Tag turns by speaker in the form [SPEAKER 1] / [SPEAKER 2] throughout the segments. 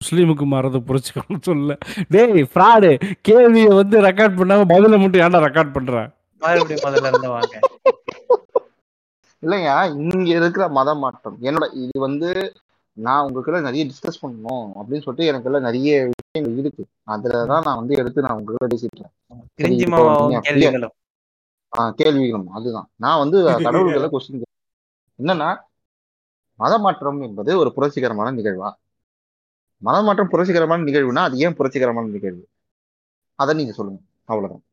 [SPEAKER 1] முஸ்லீமுக்கு மாறதை புரிச்சுக்கணும்னு சொல்ல டேய் ஃப்ராடு. கேள்வியை வந்து ரெக்கார்ட் பண்ணாம பதில மட்டும் ஏன்டா ரெக்கார்ட் பண்ற?
[SPEAKER 2] மறுபடியும் முதல்ல இருந்து வாங்க.
[SPEAKER 3] இல்லையா இங்க இருக்கிற மத மாற்றம். என்னோட இது வந்து நான் உங்ககிட்ட நிறைய டிஸ்கஸ் பண்ணணும் அப்படின்னு சொல்லிட்டு எனக்குள்ள நிறைய விஷயங்கள் இருக்கு. அதுலதான் நான் வந்து எடுத்து நான் உங்ககிட்ட பேசிட்டு இருக்கேன்.
[SPEAKER 2] கிரிஞ்சி
[SPEAKER 3] இப்போ
[SPEAKER 2] மாமாவும்
[SPEAKER 3] நீங்க
[SPEAKER 2] கேள்விகளும்?
[SPEAKER 3] ஆஹ் கேள்விகளும். அதுதான். நான் வந்து கடவுள்களை கொஸ்டின் என்னன்னா மத மாற்றம் என்பது ஒரு புரட்சிகரமான நிகழ்வா? மத மாற்றம் புரட்சிகரமான நிகழ்வுனா அது ஏன் புரட்சிகரமான நிகழ்வு? அதை நீங்க சொல்லுங்க. அவ்வளவுதான்.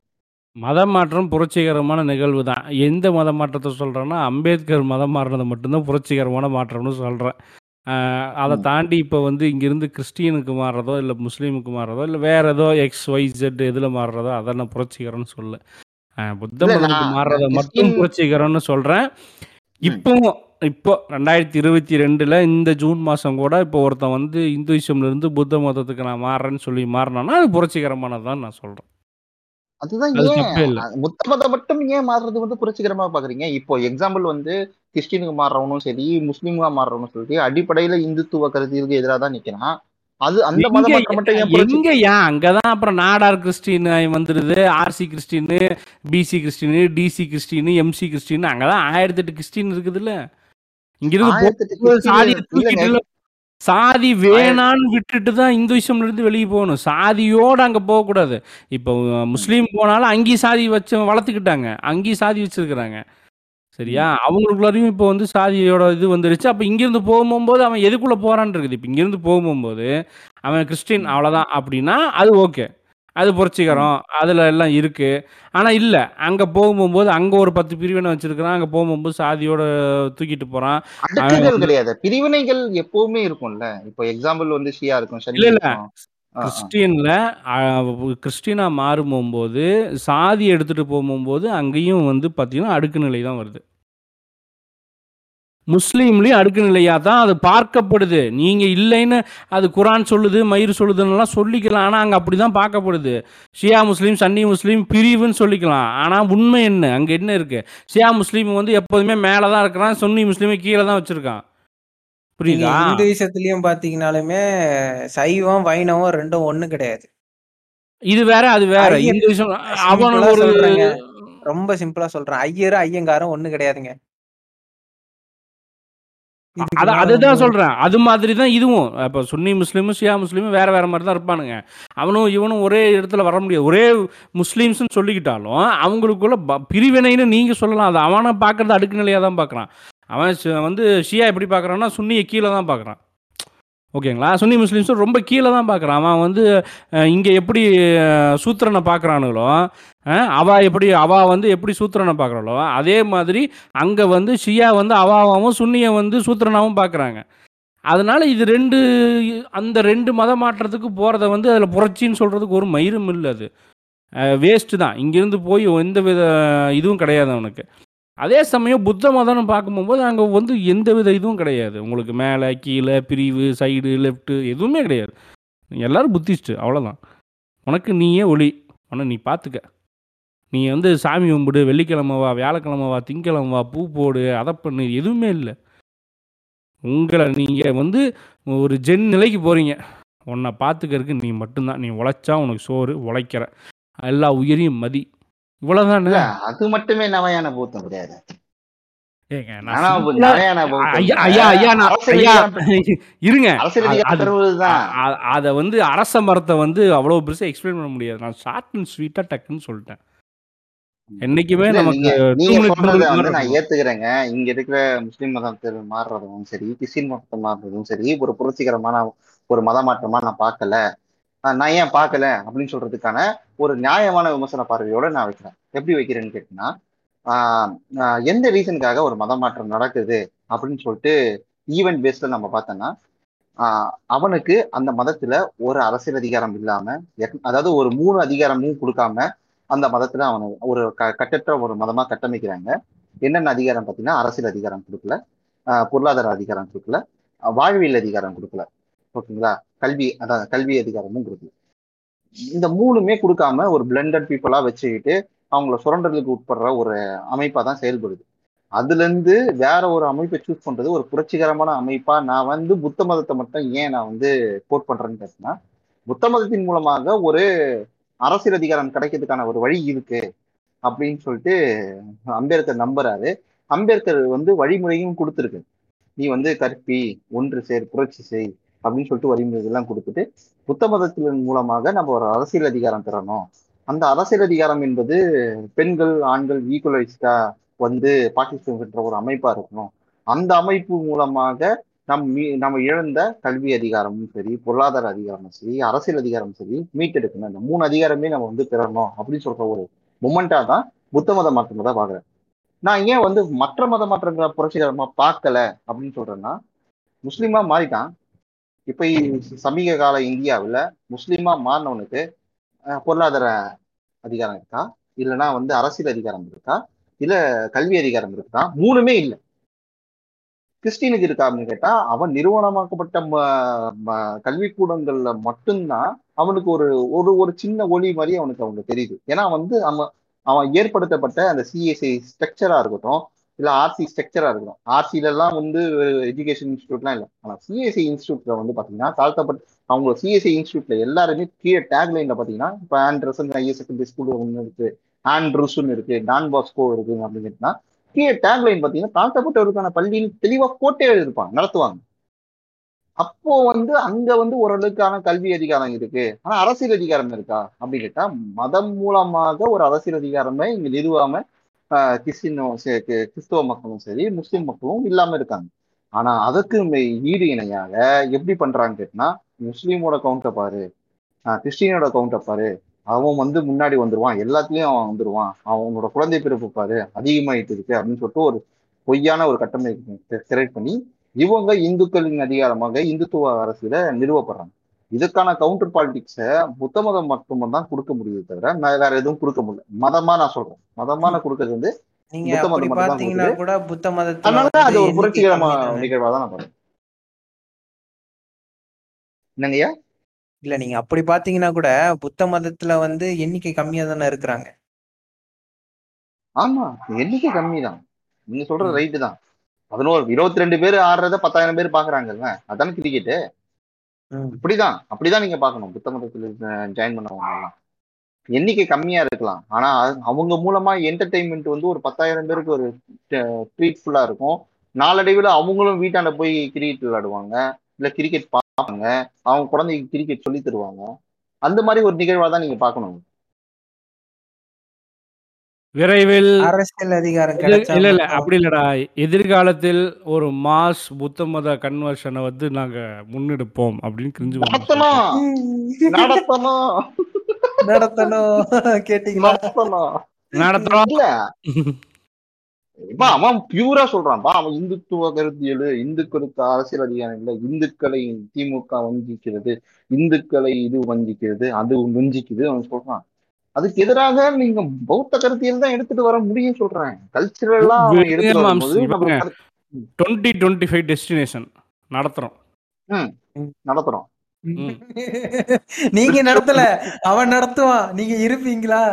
[SPEAKER 1] மத மாற்றம் புரட்சிகரமான நிகழ்வு தான் எந்த மத மாற்றத்தை சொல்கிறேன்னா அம்பேத்கர் மதம் மாறினது மட்டும்தான் புரட்சிகரமான மாற்றம்னு சொல்கிறேன் அதை. தாண்டி இப்போ வந்து இங்கேருந்து கிறிஸ்டியனுக்கு மாறுறதோ இல்லை முஸ்லீமுக்கு மாறுறதோ இல்லை வேற ஏதோ எக்ஸ் ஒய் ஜெட் எதில் மாறுறதோ அதை நான் புரட்சிகரம்னு சொல்ல புத்த மதத்துக்கு மாறுறதை மட்டும் புரட்சிகரம்னு சொல்கிறேன் இப்போவும் இப்போ ரெண்டாயிரத்தி இருபத்தி ரெண்டில் இந்த ஜூன் மாதம் கூட இப்போ ஒருத்தன் வந்து இந்துயிசம்லேருந்து புத்த மதத்துக்கு நான் மாறுறேன்னு சொல்லி மாறினான்னா அது புரட்சிகரமானதான் நான் சொல்கிறேன்
[SPEAKER 3] அதுதான் ஏன் முத்த மதம் மட்டும் ஏன் மாறுறது வந்து புரட்சிகரமா பாக்குறீங்க? இப்போ எக்ஸாம்பிள் வந்து கிறிஸ்டினுக்கு மாறுறவனும் சரி முஸ்லீமா மாறுறவனும் சரி அடிப்படையில இந்துத்துவ கருத்திற்கு எதிராக தான் நிக்கிறான். அது அந்த மத
[SPEAKER 1] எங்க
[SPEAKER 3] மாற்றம் மட்டும் ஏன் புரட்சி
[SPEAKER 1] எங்க ஏன்? அங்கதான் அப்புறம் நாடார் கிறிஸ்டின் வந்துடுது RC Christian BC Christian DC Christian MC Christian அங்கதான் ஆயிரத்தி எட்டு கிறிஸ்டின் இருக்குதுல்ல. இங்கிருந்து இல்ல, சாதி வேணான்னு விட்டுட்டு தான் இந்துயிசம்ல இருந்து வெளியே போகணும். சாதியோட அங்க போகக்கூடாது. இப்போ முஸ்லீம் போனாலும் அங்கேயும் சாதி வச்சு வளர்த்துக்கிட்டாங்க. அங்கேயும் சாதி வச்சிருக்கிறாங்க. சரியா? அவங்களுக்குள்ளாரையும் இப்போ வந்து சாதியோட இது வந்துருச்சு. அப்போ இங்கிருந்து போகும்போது அவன் எதுக்குள்ள போறான்னு இருக்குது. இப்போ இங்கிருந்து போகும்போது அவன் கிறிஸ்டின் அவ்வளோதான் அப்படின்னா அது ஓகே. அது புரட்சிகரம் அதில் எல்லாம் இருக்கு. ஆனால் இல்லை அங்கே போகும்போது அங்கே ஒரு பத்து பிரிவினை வச்சிருக்கிறான் அங்கே போகும்போது சாதியோட தூக்கிட்டு போகிறான்
[SPEAKER 3] கிடையாது. பிரிவினைகள் எப்பவுமே இருக்கும்ல. இப்போ எக்ஸாம்பிள் வந்து ஷியா இருக்கும்
[SPEAKER 1] இல்ல, இல்ல. கிறிஸ்டியன்ல கிறிஸ்டினா மாறும்போது சாதி எடுத்துட்டு போகும்போது அங்கேயும் வந்து பார்த்தீங்கன்னா அடுக்கு நிலை தான் வருது. முஸ்லீம்லேயும் அடுக்கு நிலையாக தான் அது பார்க்கப்படுது. நீங்கள் இல்லைன்னு அது குரான் சொல்லுது மயிர் சொல்லுதுன்னெல்லாம் சொல்லிக்கலாம். ஆனால் அங்கே அப்படி தான் பார்க்கப்படுது. ஷியா முஸ்லீம் சன்னி முஸ்லீம் பிரிவுன்னு சொல்லிக்கலாம். ஆனால் உண்மை என்ன? அங்கே என்ன இருக்குது ஷியா முஸ்லீம் வந்து எப்போதுமே மேலே தான் இருக்கிறான் சுன்னி முஸ்லீமை கீழே தான் வச்சுருக்கான் புரியுதா?
[SPEAKER 2] இந்துயிசத்துலயும் பாத்தீங்கன்னாலுமே சைவம் வைணவம் ரெண்டும் ஒண்ணு கிடையாது.
[SPEAKER 1] இது வேற அது வேற.
[SPEAKER 2] ஐயர்
[SPEAKER 1] இந்த விஷயம் அவன்
[SPEAKER 2] ரொம்ப சிம்பிளா சொல்றேன். ஐயரும் ஐயங்காரும் ஒண்ணு கிடையாதுங்க.
[SPEAKER 1] அதுதான் சொல்றேன். அது மாதிரி தான் இதுவும். இப்போ சுன்னி முஸ்லீமும் ஷியா முஸ்லீமும் வேற வேற மாதிரி தான் இருப்பானுங்க. அவனும் இவனும் ஒரே இடத்துல வர முடியாது. ஒரே முஸ்லீம்ஸ்னு சொல்லிக்கிட்டாலும் அவங்களுக்குள்ள பிரிவினைன்னு நீங்க சொல்லலாம். அது அவனை பார்க்கறது அடுக்கு நிலையாக தான் பார்க்குறான். அவன் வந்து ஷியா எப்படி பார்க்குறான்னா சுன்னியை கீழே தான் பார்க்குறான். ஓகேங்களா? சுன்னி முஸ்லீம்ஸும் ரொம்ப கீழே தான் பார்க்குறான். அவன் வந்து இங்கே எப்படி சூத்திரனை பார்க்குறானுங்களோ அவா எப்படி அவா வந்து எப்படி சூத்திரனை பார்க்குறாளோ அதே மாதிரி அங்கே வந்து ஷியா வந்து அவாவாவும் சுன்னியை வந்து சூத்திரனாவும் பார்க்குறாங்க. அதனால் இது ரெண்டு அந்த ரெண்டு மத மாற்றத்துக்கு போகிறத வந்து அதில் புரட்சின்னு சொல்கிறதுக்கு ஒரு மயிரும் இல்லை அது. வேஸ்ட்டு தான். இங்கேருந்து போய் எந்த வித இதுவும் கிடையாது அவனுக்கு. அதே சமயம் புத்த மதம்னு பார்க்கும்போது அங்கே வந்து எந்த வித இதுவும் கிடையாது. உங்களுக்கு மேலே கீழே பிரிவு சைடு லெஃப்ட்டு எதுவுமே கிடையாது. எல்லோரும் புத்திஸ்ட்டு அவ்வளோதான் உனக்கு நீயே ஒளி. ஆனால் நீ பார்த்துக்க. நீ வந்து சாமி கும்பிடு வெள்ளிக்கிழமை வா வியாழக்கிழமை வா திங்கிழமை வா பூ போடு அதை பண்ணு எதுவுமே இல்லை. உங்களை நீங்கள் வந்து ஒரு ஜென் நிலைக்கு போகிறீங்க உன்னை பார்த்துக்கறதுக்கு நீ மட்டும்தான். நீ உழைச்சா உனக்கு சோறு உழைக்கிற. எல்லா உயிரையும் மதி. இவ்வளோதானே
[SPEAKER 3] இல்ல அது மட்டுமே நவயான பூத்தம் கிடையாது.
[SPEAKER 1] இருங்க. அது- வந்து அரச மரத்தை வந்து அவ்வளோ பெருசாக எக்ஸ்பிளைன் பண்ண முடியாது. நான் ஷார்ட் அண்ட் ஸ்வீட்டாக டக்குன்னு சொல்லிட்டேன். என்னைக்குமே நமக்கு
[SPEAKER 3] நான் ஏத்துக்கிறேங்க. இங்க இருக்கிற முஸ்லிம் மதத்தில் மாறுறதும் சரி கிறிஸ்டின் மதத்தை மாறுறதும் சரி ஒரு புரட்சிகரமான ஒரு மத மாற்றமா நான் பார்க்கல. ஆஹ் நான் ஏன் பார்க்கல அப்படின்னு சொல்றதுக்கான ஒரு நியாயமான விமர்சன பார்வையோட நான் வைக்கிறேன். எப்படி வைக்கிறேன்னு கேட்டீங்கன்னா எந்த ரீசனுக்காக ஒரு மத மாற்றம் நடக்குது அப்படின்னு சொல்லிட்டு ஈவென்ட் பேஸ்ல நம்ம பார்த்தோம்னா அவனுக்கு அந்த மதத்துல ஒரு அரசியல் அதிகாரம் இல்லாம அதாவது ஒரு மூணு அதிகாரமும் கொடுக்காம அந்த மதத்துல அவனை ஒரு க கட்டற்ற ஒரு மதமா கட்டமைக்கிறாங்க. என்னென்ன அதிகாரம் பார்த்தீங்கன்னா அரசியல் அதிகாரம் கொடுக்கல பொருளாதார அதிகாரம் கொடுக்கல வாழ்வியல் அதிகாரம் கொடுக்கல. ஓகேங்களா? கல்வி அதான் கல்வி அதிகாரமும் கொடுக்கல இந்த மூணுமே கொடுக்காம ஒரு பிளண்டட் பீப்புளா வச்சுக்கிட்டு அவங்கள சுரண்டலுக்கு உட்படுற ஒரு அமைப்பா தான் செயல்படுது. அதுல இருந்து வேற ஒரு அமைப்பை சூஸ் பண்றது ஒரு புரட்சிகரமான அமைப்பா நான் வந்து புத்த மதத்தை மட்டும் ஏன் நான் வந்து கோட் பண்றேன்னு கேட்டேன்னா புத்த மதத்தின் மூலமாக ஒரு அரசியல் அதிகாரம் கிடைக்கிறதுக்கான ஒரு வழி இருக்கு அப்படின்னு சொல்லிட்டு அம்பேத்கர் நம்புறாரு. அம்பேத்கர் வந்து வழிமுறையும் கொடுத்துருக்கு. நீ வந்து கற்பி ஒன்று சேர் புரட்சி செய் அப்படின்னு சொல்லிட்டு வரிமுறை எல்லாம் கொடுத்துட்டு புத்த மதத்தின் மூலமாக நம்ம ஒரு அரசியல் அதிகாரம் பெறணும். அந்த அரசியல் அதிகாரம் என்பது பெண்கள் ஆண்கள் ஈக்குவலைஸ்டா வந்து பார்ட்டிசிபேட் ஒரு அமைப்பா இருக்கணும். அந்த அமைப்பு மூலமாக நம் மீ- நம்ம இழந்த கல்வி அதிகாரமும் சரி பொருளாதார அதிகாரமும் சரி அரசியல் அதிகாரமும் சரி மீட்டெடுக்கணும். இந்த மூணு அதிகாரமே நம்ம வந்து பெறணும் அப்படின்னு சொல்ற ஒரு மொமெண்டா தான் புத்த மத மாற்றம் தான் பாக்குறேன் நான் ஏன் வந்து மற்ற மத மாற்றங்களை புரட்சிகரமா பார்க்கல அப்படின்னு சொல்றேன்னா முஸ்லீமா மாறிட்டான். இப்ப சமீக கால இந்தியாவில் முஸ்லீமா மாறினவனுக்கு பொருளாதார அதிகாரம் இருக்கா? இல்லைன்னா வந்து அரசியல் அதிகாரம் இருக்கா? இல்ல கல்வி அதிகாரம் இருக்கா? மூணுமே இல்லை. கிறிஸ்டினுக்கு இருக்கா அப்படின்னு கேட்டா அவன் நிறுவனமாக்கப்பட்ட ம- கல்விக்கூடங்கள்ல மட்டும்தான் அவனுக்கு ஒரு ஒரு ஒரு சின்ன ஒளி மாதிரி அவனுக்கு அவங்க தெரியுது. ஏன்னா வந்து அவன் அவன் ஏற்படுத்தப்பட்ட அந்த சிஎஸ்ஐ ஸ்ட்ரக்சரா இருக்கட்டும் இல்ல ஆர்சி ஸ்ட்ரக்சரா இருக்கட்டும் ஆர்சில எல்லாம் வந்து எஜுகேஷன் இன்ஸ்டியூட்லாம் இல்லை. ஆனா சிஎஸ்சி இன்ஸ்டியூட்ல வந்து பாத்தீங்கன்னா தாழ்த்தப்பட்ட அவங்க சிஎஸ்சி இன்ஸ்டியூட்ல எல்லாருமே கீழே டேக்லைன்ல பாத்தீங்கன்னா இப்போ ஆண்ட்ரசன் ஹையர் செகண்டரி ஸ்கூல் ஒன்று இருக்கு. ஆண்ட்ரூஸ்னு இருக்கு. டான் பாஸ்கோ இருக்கு அப்படின்னு கேட்டா கீழே டேக்லைன் பாத்தீங்கன்னா தாழ்த்தப்பட்டவருக்கான பள்ளின்னு தெளிவா போட்டே எழுதிருப்பாங்க நடத்துவாங்க. அப்போ வந்து அங்க வந்து ஓரளவுக்கான கல்வி அதிகாரம் இருக்கு. ஆனா அரசியல் அதிகாரம் இருக்கா? அப்படின்னு கேட்டா மதம் மூலமாக ஒரு அரசியல் அதிகாரமே இங்க நிறுவாம கிறிஸ்டினும் கிறிஸ்டினோ கிறிஸ்தவ மக்களும் சரி முஸ்லிம் மக்களும் இல்லாம இருக்காங்க. ஆனா அதற்கு மே- ஈடு இணையாக எப்படி பண்றான்னு கேட்டினா முஸ்லீமோட கவுண்ட பாரு கிறிஸ்டியனோட கிறிஸ்டினோட பாரு அவன் வந்து முன்னாடி வந்துருவான் எல்லாத்துலயும் அவன் வந்துருவான் அவனோட குழந்தை பிறப்பு பாரு அதிகமாயிட்டு இருக்கு அப்படின்னு சொல்லிட்டு ஒரு பொய்யான ஒரு கட்டமைப்பு கிரியேட் பண்ணி இவங்க இந்துக்களின் அதிகாரமாக இந்துத்துவ அரசியல நிறுவப்படுறாங்க. இதுக்கான கவுண்டர் பாலிடிக்ஸ புத்த மதம் மட்டும் தான் கொடுக்க முடியுது தவிர நான் வேற எதுவும் கொடுக்க முடியல. மதமா நான் சொல்றேன். மதமா நான் கொடுக்கறது வந்து
[SPEAKER 2] நீங்க அப்படி பாத்தீங்கன்னா கூட புத்த மதத்துல
[SPEAKER 3] அதனாலதான் அது ஒரு
[SPEAKER 2] எண்ணிக்கை
[SPEAKER 3] புரட்சிகரமா
[SPEAKER 2] கம்மி தானே
[SPEAKER 3] நிகழ்வா தான் நான் பாருறேன் என்னங்கய்யா
[SPEAKER 2] இல்ல நீங்க அப்படி பாத்தீங்கன்னா கூட புத்த மதத்துல வந்து எண்ணிக்கை கம்மியா தானே இருக்கிறாங்க.
[SPEAKER 3] ஆமா எண்ணிக்கை கம்மி தான். நீங்க சொல்றது. ரைட்டு தான். பதினோரு இருபத்தி ரெண்டு பேர் ஆடுறத பத்தாயிரம் பேர் பாக்குறாங்கல்ல அதானே கிரிக்கெட்டு அப்படிதான். அப்படிதான் நீங்க பாக்கணும் புத்த மதத்துல ஜாயின் பண்ணவங்க எண்ணிக்கை கம்மியா இருக்கலாம். ஆனா அவங்க மூலமா என்டர்டைன்மெண்ட் வந்து ஒரு பத்தாயிரம் பேருக்கு ஒரு ட்ரீட்ஃபுல்லா இருக்கும். நாளடைவில் அவங்களும் வீட்டாண்ட போய் கிரிக்கெட் விளையாடுவாங்க. இல்ல கிரிக்கெட் பார்ப்பாங்க. அவங்க குழந்தைக்கு கிரிக்கெட் சொல்லி தருவாங்க. அந்த மாதிரி ஒரு நிகழ்வா தான் நீங்க பாக்கணும்
[SPEAKER 1] விரைவில்
[SPEAKER 2] அரசியல் அதிகாரம்
[SPEAKER 1] இல்ல இல்ல அப்படி இல்லடா. எதிர்காலத்தில் ஒரு மாஸ் புத்த மத கன்வர்ஷனை வந்து நாங்க முன்னெடுப்போம் அப்படின்னு கிரிஞ்சு
[SPEAKER 3] நடத்தணும். நடத்தணும்.
[SPEAKER 2] நடத்தணும். கேட்டீங்களா?
[SPEAKER 3] நடத்தணும். இல்ல. அவன் பியூரா சொல்றான்பா அவன் இந்துத்துவ கருத்தியல் இந்துக்களுக்கு அரசியல் அதிகாரம் இல்ல. இந்துக்களை திமுக வஞ்சிக்கிறது இந்துக்களை இது வஞ்சிக்கிறது அது வஞ்சிக்குது அவன் சொல்றான். அதுக்கு எதிராக நீங்க பௌத்த கருத்தியல் தான் எடுத்துட்டு வர முடியும் சொல்றேன். கல்ச்சுரலா
[SPEAKER 1] டுவெண்ட்டி டுவெண்ட்டி ஃபைவ் டெஸ்டினேஷன் நடத்துறோம்.
[SPEAKER 3] நடத்துறோம்.
[SPEAKER 2] நீங்க நடத்தல. அவன் நடத்துவான். நீங்க இருப்பீங்களா?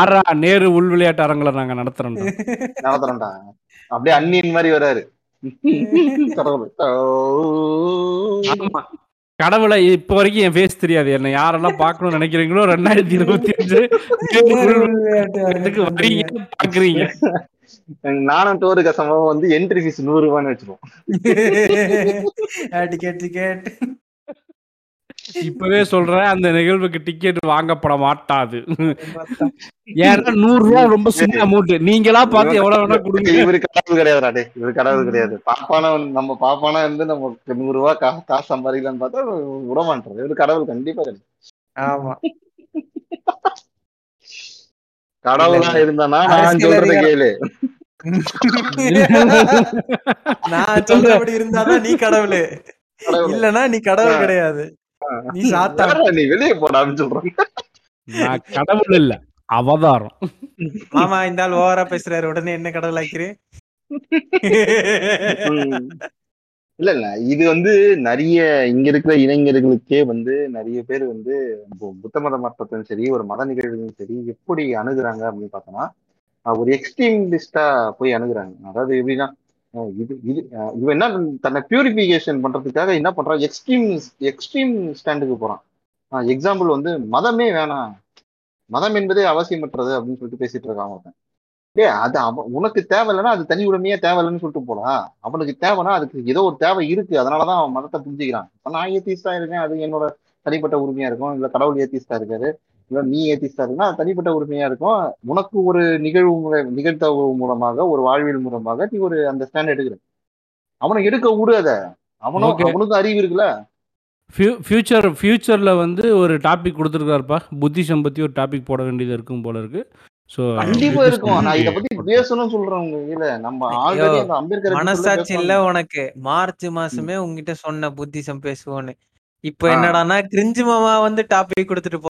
[SPEAKER 1] ஆறா நேரு உள் விளையாட்டு அரங்களை நாங்க நடத்துறோம்
[SPEAKER 3] நடத்துறோம்டா. அப்படியே அந்நியன் மாதிரி வராரு. கடவுள்.
[SPEAKER 1] இப்ப வரைக்கும் என் ஃபேஸ் தெரியாது. என்ன யாரெல்லாம் பார்க்கணும்னு நினைக்கிறீங்களோ ரெண்டாயிரத்தி இருபத்தி அஞ்சு வரீங்க பாக்குறீங்க.
[SPEAKER 3] நானும் டோரு கசமாவும் வந்து என்ட்ரி ஃபீஸ் நூறு ரூபான்னு வச்சிருவோம்.
[SPEAKER 2] டிக்கெட் டிக்கெட்
[SPEAKER 1] இப்பவே சொல்றேன் அந்த நிகழ்வுக்கு டிக்கெட் வாங்கப்பட மாட்டாது. ஏன்னா நூறு ரூபா ரொம்ப சின்ன அமௌண்ட் நீங்களா பார்த்து எவ்வளவு வேணா கொடுங்க.
[SPEAKER 3] இவரு கடவுள் கிடையாதுடா டேய். இவரு கடவுள் கிடையாது. பாப்பானா நம்ம பாப்பானா இருந்து நமக்கு நூறு ரூபாய் கா காசு சம்பாதிக்கலாம்னு பார்த்தா விட மாட்டாரு. இவரு கடவுள் கண்டிப்பா கிடையாது.
[SPEAKER 2] ஆமா.
[SPEAKER 3] கடவுளா இருந்தானா? நான் சொல்றத. கேளு.
[SPEAKER 2] நான் சொல்றபடி இருந்தாதான் நீ கடவுளு. இல்லனா நீ கடவுள். கிடையாது. நீ சாத்தான்
[SPEAKER 3] வேற நீ வெளியே போடான்னு சொல்றான்
[SPEAKER 1] நான் கடவுள் இல்ல அவதாரம்.
[SPEAKER 2] மாமா இந்த ஆள் ஓவரா பேசுறாரு. உடனே என்ன கடவுள் ஆக்கிறே.
[SPEAKER 3] இல்ல இல்ல. இது வந்து நிறைய இங்க இருக்கிற இளைஞர்களுக்கே வந்து நிறைய பேர் வந்து புத்த மத மாற்றத்தையும் சரி ஒரு மத நிகழ்வுகளும் சரி எப்படி அணுகுறாங்க அப்படின்னு பார்த்தோம்னா ஒரு எக்ஸ்ட்ரீமிஸ்டா போய் அணுகுறாங்க. அதாவது எப்படின்னா இது இது இவன் என்ன தன்னை பியூரிஃபிகேஷன் பண்றதுக்காக என்ன பண்றான்? எக்ஸ்ட்ரீம் எக்ஸ்ட்ரீம் ஸ்டாண்டுக்கு போறான். எக்ஸாம்பிள் வந்து மதமே வேணாம் மதம் என்பதே அவசியமற்றது அப்படின்னு சொல்லிட்டு பேசிட்டு இருக்கான் ஒருத்தன் டே அது அவன் உனக்கு தேவையில்லைன்னா அது தனி உடமையே தேவையில்லைன்னு சொல்லிட்டு போலாம். அவனுக்கு தேவைன்னா அதுக்கு ஏதோ ஒரு தேவை இருக்கு. அதனாலதான் அவன் மதத்தை புரிஞ்சுக்கிறான். இப்ப நான் ஏத்திஸ்டா இருக்கேன். அது என்னோட தனிப்பட்ட உரிமையா இருக்கும். இல்ல கடவுள் ஏத்திஸ்டா இருக்காரு. நீ ஏத்திஸ்டா இருக்குன்னா தனிப்பட்ட உரிமையா இருக்கும். உனக்கு ஒரு நிகழ்வு முறை நிகழ்த்தவு மூலமாக ஒரு வாழ்வியல் மூலமாக நீ ஒரு அந்த ஸ்டாண்ட் எடுக்கிற. அவனை எடுக்க விடு அத. அவனும். அவனுக்கும் அறிவு இருக்குல்ல.
[SPEAKER 1] ஃபியூச்சர் ஃபியூச்சரில் வந்து ஒரு டாபிக் கொடுத்துருக்காருப்பா. புத்திசம் பற்றி ஒரு டாபிக் போட வேண்டியது இருக்கும் போல இருக்கு. ஸோ
[SPEAKER 3] கண்டிப்பா இருக்கும். நான் இத பத்தி பேசணும்னு சொல்றேன் உங்க நம்ம ஆல்ரெடி அந்த அம்பேத்கர்
[SPEAKER 2] மனசாட்சி இல்ல உனக்கு. மார்ச் மாசமே உங்ககிட்ட சொன்ன புத்திசம் பேசுவோன்னு. இப்ப
[SPEAKER 3] ஆ.
[SPEAKER 2] என்னடான்னா கிரிஞ்சு மாமா வந்து டாபிக் கொடுத்துட்டு